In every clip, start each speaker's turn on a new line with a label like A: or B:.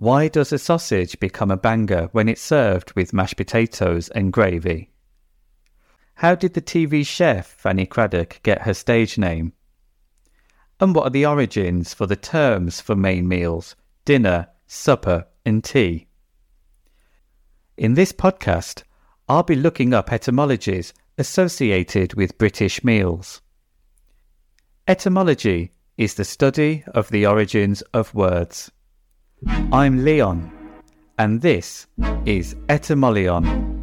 A: Why does a sausage become a banger when it's served with mashed potatoes and gravy? How did the TV chef Fanny Cradock get her stage name? And what are the origins for the terms for main meals, dinner, supper, and tea? In this podcast, I'll be looking up etymologies associated with British meals. Etymology is the study of the origins of words. I'm Leon, and this is Etymolion.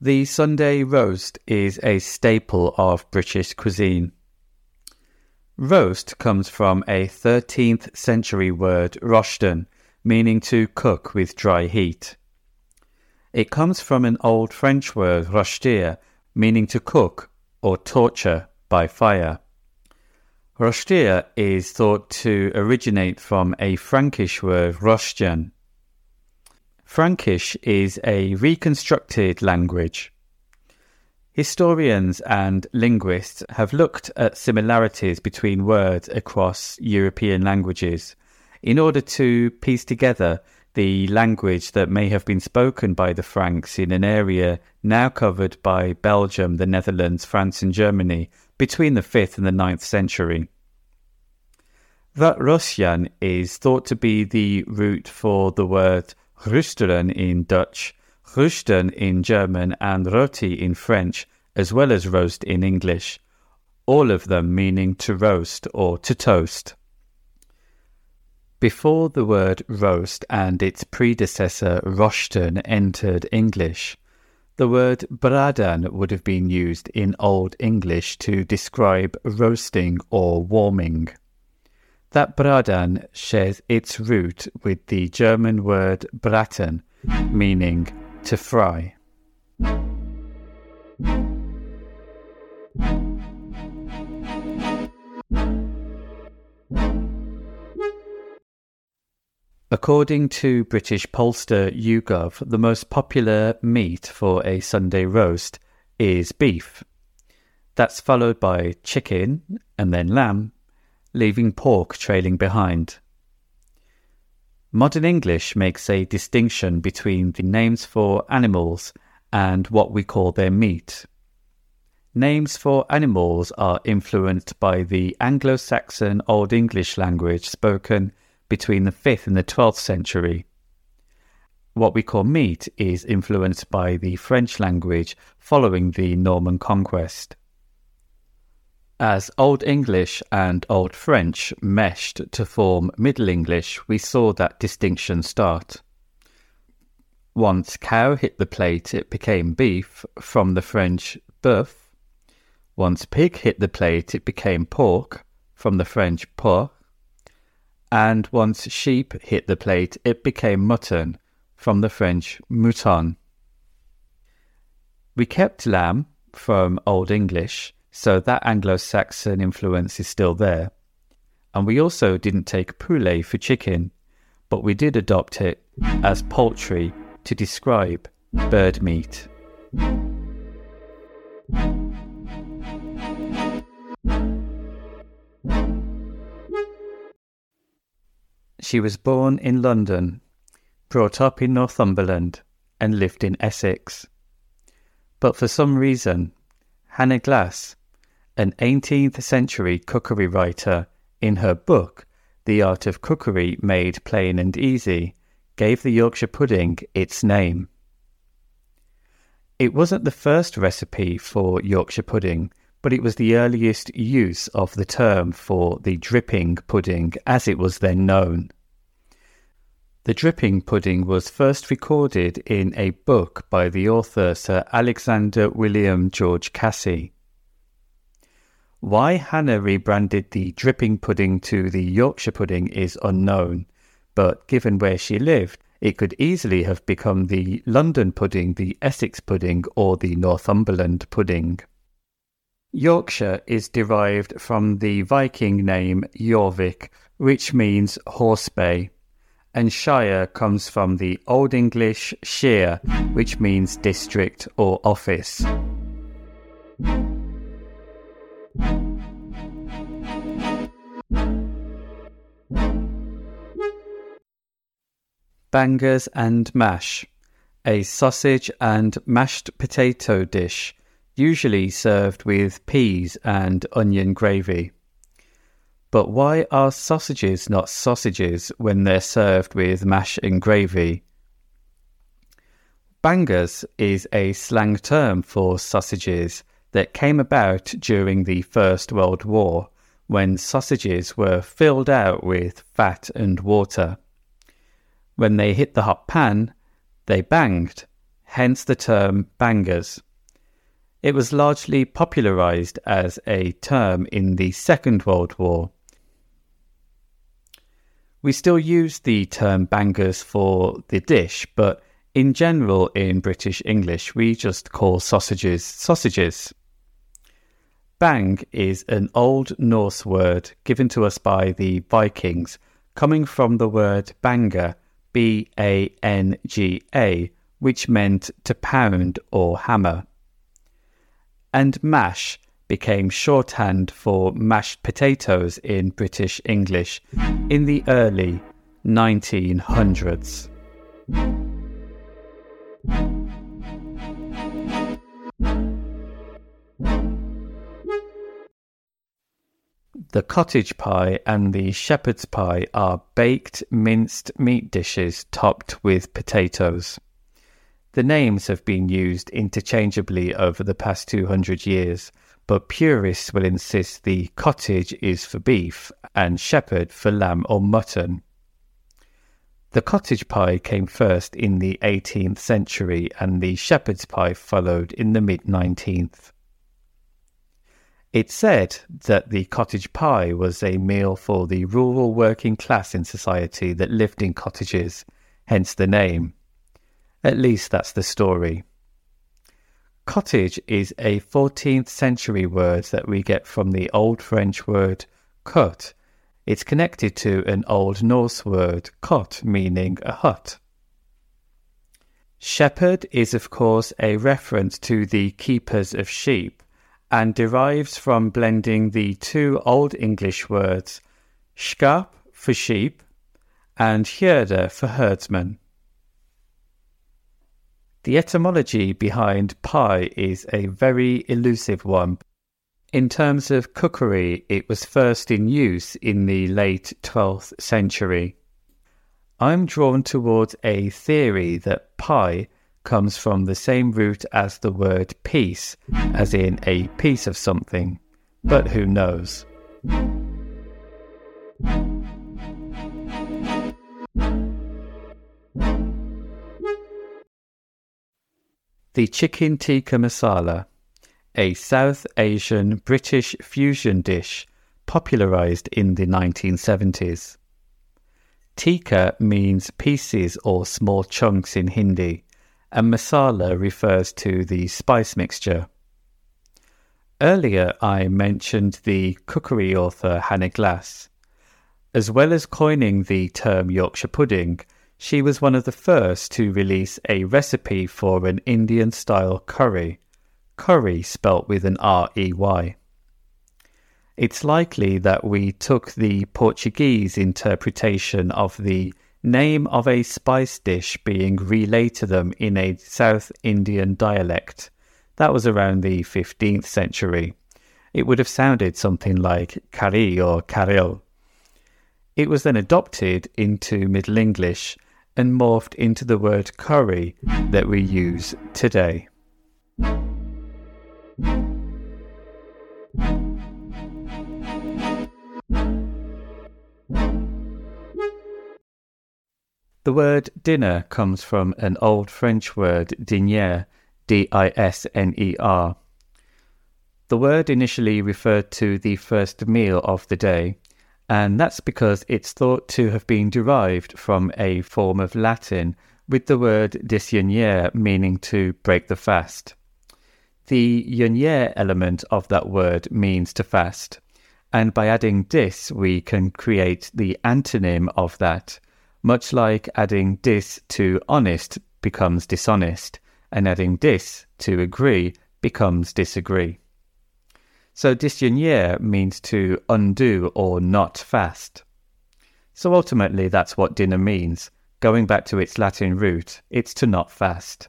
A: The Sunday roast is a staple of British cuisine. Roast comes from a 13th century word rosten, meaning to cook with dry heat. It comes from an old French word rôstir, meaning to cook or torture by fire. Rôstir is thought to originate from a Frankish word rösten. Frankish is a reconstructed language. Historians and linguists have looked at similarities between words across European languages in order to piece together the language that may have been spoken by the Franks in an area now covered by Belgium, the Netherlands, France, and Germany between the 5th and the 9th century. That Rosjan is thought to be the root for the word roosteren in Dutch Rusten in German and roti in French, as well as roast in English, all of them meaning to roast or to toast. Before the word roast and its predecessor rosten entered English, the word bradan would have been used in Old English to describe roasting or warming. That bradan shares its root with the German word braten, meaning to fry. According to British pollster YouGov, the most popular meat for a Sunday roast is beef. That's followed by chicken and then lamb, leaving pork trailing behind. Modern English makes a distinction between the names for animals and what we call their meat. Names for animals are influenced by the Anglo Saxon Old English language spoken between the 5th and the 12th century. What we call meat is influenced by the French language following the Norman conquest. As Old English and Old French meshed to form Middle English, we saw that distinction start. Once cow hit the plate, it became beef, from the French bœuf. Once pig hit the plate, it became pork, from the French porc. And once sheep hit the plate, it became mutton, from the French mouton. We kept lamb, from Old English, so that Anglo Saxon influence is still there. And we also didn't take poulet for chicken, but we did adopt it as poultry to describe bird meat. She was born in London, brought up in Northumberland, and lived in Essex. But for some reason, Hannah Glasse, an 18th century cookery writer, in her book, The Art of Cookery Made Plain and Easy, gave the Yorkshire pudding its name. It wasn't the first recipe for Yorkshire pudding, but it was the earliest use of the term for the dripping pudding as it was then known. The dripping pudding was first recorded in a book by the author Sir Alexander William George Cassie. Why Hannah rebranded the dripping pudding to the Yorkshire pudding is unknown, but given where she lived, it could easily have become the London pudding, the Essex pudding, or the Northumberland pudding. Yorkshire is derived from the Viking name Jorvik, which means horse bay, and shire comes from the Old English shire, which means district or office. Bangers and mash, a sausage and mashed potato dish, usually served with peas and onion gravy. But why are sausages not sausages when they're served with mash and gravy? Bangers is a slang term for sausages that came about during the First World War when sausages were filled out with fat and water. When they hit the hot pan, they banged, hence the term bangers. It was largely popularized as a term in the Second World War. We still use the term bangers for the dish, but in general, in British English, we just call sausages sausages. Bang is an Old Norse word given to us by the Vikings, coming from the word banga, B A N G A, which meant to pound or hammer. And mash became shorthand for mashed potatoes in British English in the early 1900s. The cottage pie and the shepherd's pie are baked minced meat dishes topped with potatoes. The names have been used interchangeably over the past 200 years, but purists will insist the cottage is for beef and shepherd for lamb or mutton. The cottage pie came first in the 18th century and the shepherd's pie followed in the mid 19th. It's said that the cottage pie was a meal for the rural working class in society that lived in cottages, hence the name. At least that's the story. Cottage is a 14th century word that we get from the Old French word "cotte." It's connected to an Old Norse word, cot, meaning a hut. Shepherd is, of course, a reference to the keepers of sheep and derives from blending the two Old English words skap for sheep and hjerde for herdsman. The etymology behind pie is a very elusive one, in terms of cookery, it was first in use in the late 12th century. I'm drawn towards a theory that pie comes from the same root as the word piece, as in a piece of something, but who knows? The chicken tikka masala a South Asian British fusion dish popularized in the 1970s. Tikka means pieces or small chunks in Hindi, and masala refers to the spice mixture. Earlier, I mentioned the cookery author Hannah Glasse. As well as coining the term Yorkshire pudding, she was one of the first to release a recipe for an Indian style curry curry spelt with an R E Y. It's likely that we took the Portuguese interpretation of the name of a spice dish being relayed to them in a South Indian dialect. That was around the 15th century. It would have sounded something like curry or caril. It was then adopted into Middle English and morphed into the word curry that we use today. The word dinner comes from an old French word dîner, D I S N E R. The word initially referred to the first meal of the day, and that's because it's thought to have been derived from a form of Latin with the word disjeûner meaning to break the fast. The jeûner element of that word means to fast, and by adding dis, we can create the antonym of that, much like adding dis to honest becomes dishonest, and adding dis to agree becomes disagree. So disjeûner means to undo or not fast. So ultimately, that's what dinner means Going back to its Latin root, it's to not fast.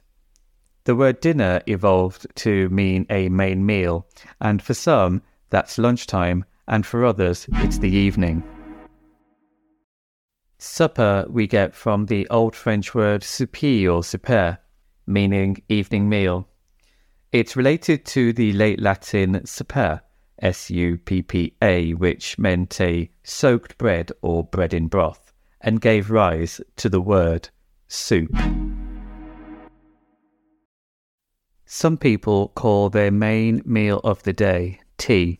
A: The word dinner evolved to mean a main meal, and for some, that's lunchtime, and for others, it's the evening. Supper we get from the Old French word souper or super, meaning evening meal. It's related to the late Latin suppa, S U P P A, which meant a soaked bread or bread in broth, and gave rise to the word soup. Some people call their main meal of the day tea.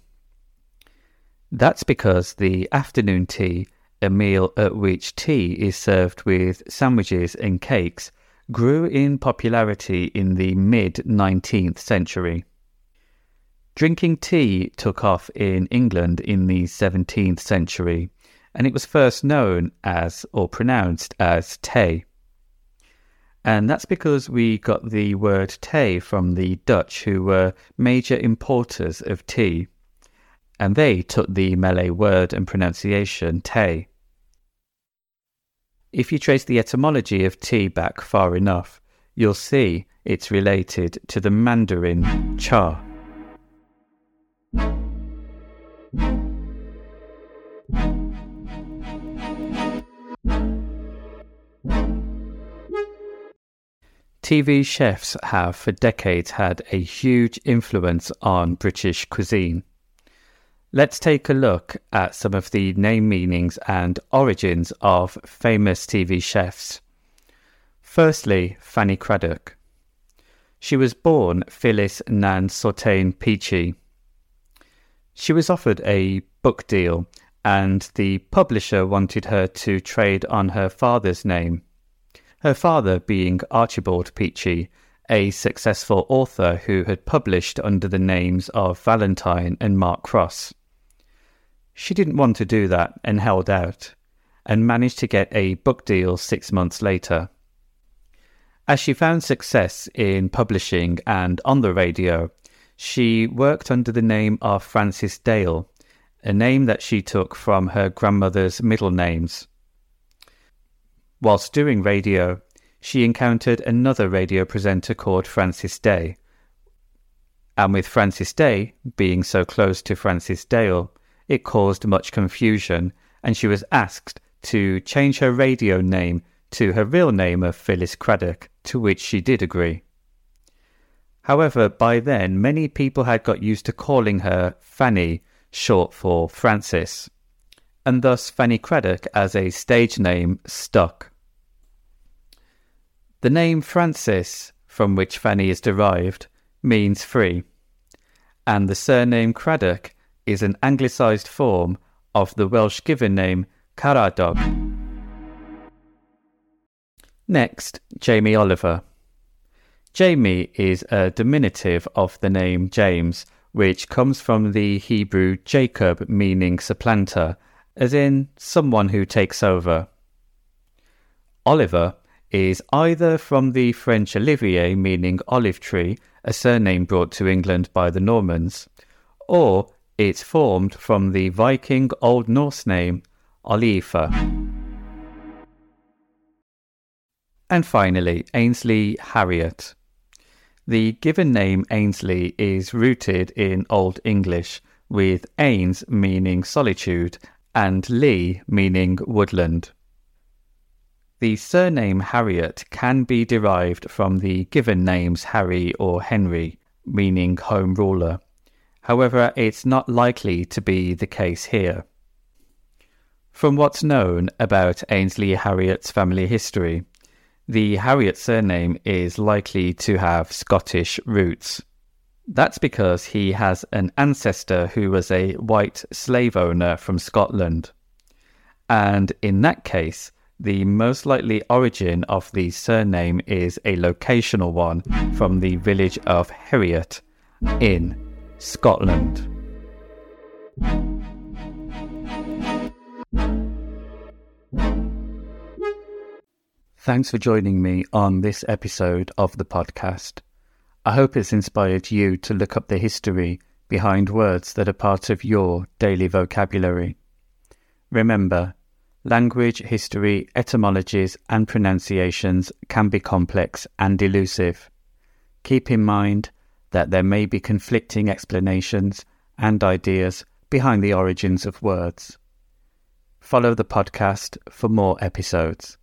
A: That's because the afternoon tea, a meal at which tea is served with sandwiches and cakes, grew in popularity in the mid 19th century. Drinking tea took off in England in the 17th century, and it was first known as or pronounced as tea. And that's because we got the word tea from the Dutch, who were major importers of tea. And they took the Malay word and pronunciation tea. If you trace the etymology of tea back far enough, you'll see it's related to the Mandarin cha. TV chefs have for decades had a huge influence on British cuisine. Let's take a look at some of the name meanings and origins of famous TV chefs. Firstly, Fanny Cradock. She was born Phyllis Nan Sortain Pechey. She was offered a book deal, and the publisher wanted her to trade on her father's name her father being Archibald Pechey, a successful author who had published under the names of Valentine and Mark Cross. She didn't want to do that and held out, and managed to get a book deal six months later. As she found success in publishing and on the radio, she worked under the name of Frances Dale, a name that she took from her grandmother's middle names. Whilst doing radio, she encountered another radio presenter called Francis Day. And with Francis Day being so close to Francis Dale, it caused much confusion, and she was asked to change her radio name to her real name of Phyllis Cradock, to which she did agree. However, by then, many people had got used to calling her Fanny, short for Francis, and thus Fanny Cradock as a stage name stuck. The name Francis, from which Fanny is derived, means free, and the surname Cradock is an anglicised form of the Welsh given name Caradog. Next, Jamie Oliver. Jamie is a diminutive of the name James, which comes from the Hebrew Jacob meaning supplanter, as in someone who takes over. Oliver is either from the French Olivier, meaning olive tree, a surname brought to England by the Normans, or it's formed from the Viking Old Norse name Olifa. And finally, Ainsley Harriott. The given name Ainsley is rooted in Old English, with Ains meaning solitude and Lee meaning woodland. The surname Harriott can be derived from the given names Harry or Henry, meaning home ruler. However, it's not likely to be the case here. From what's known about Ainsley Harriott's family history, the Harriott surname is likely to have Scottish roots. That's because he has an ancestor who was a white slave owner from Scotland. And in that case, the most likely origin of the surname is a locational one from the village of Heriot in Scotland. Thanks for joining me on this episode of the podcast. I hope it's inspired you to look up the history behind words that are part of your daily vocabulary. Remember, language, history, etymologies, and pronunciations can be complex and elusive. Keep in mind that there may be conflicting explanations and ideas behind the origins of words. Follow the podcast for more episodes.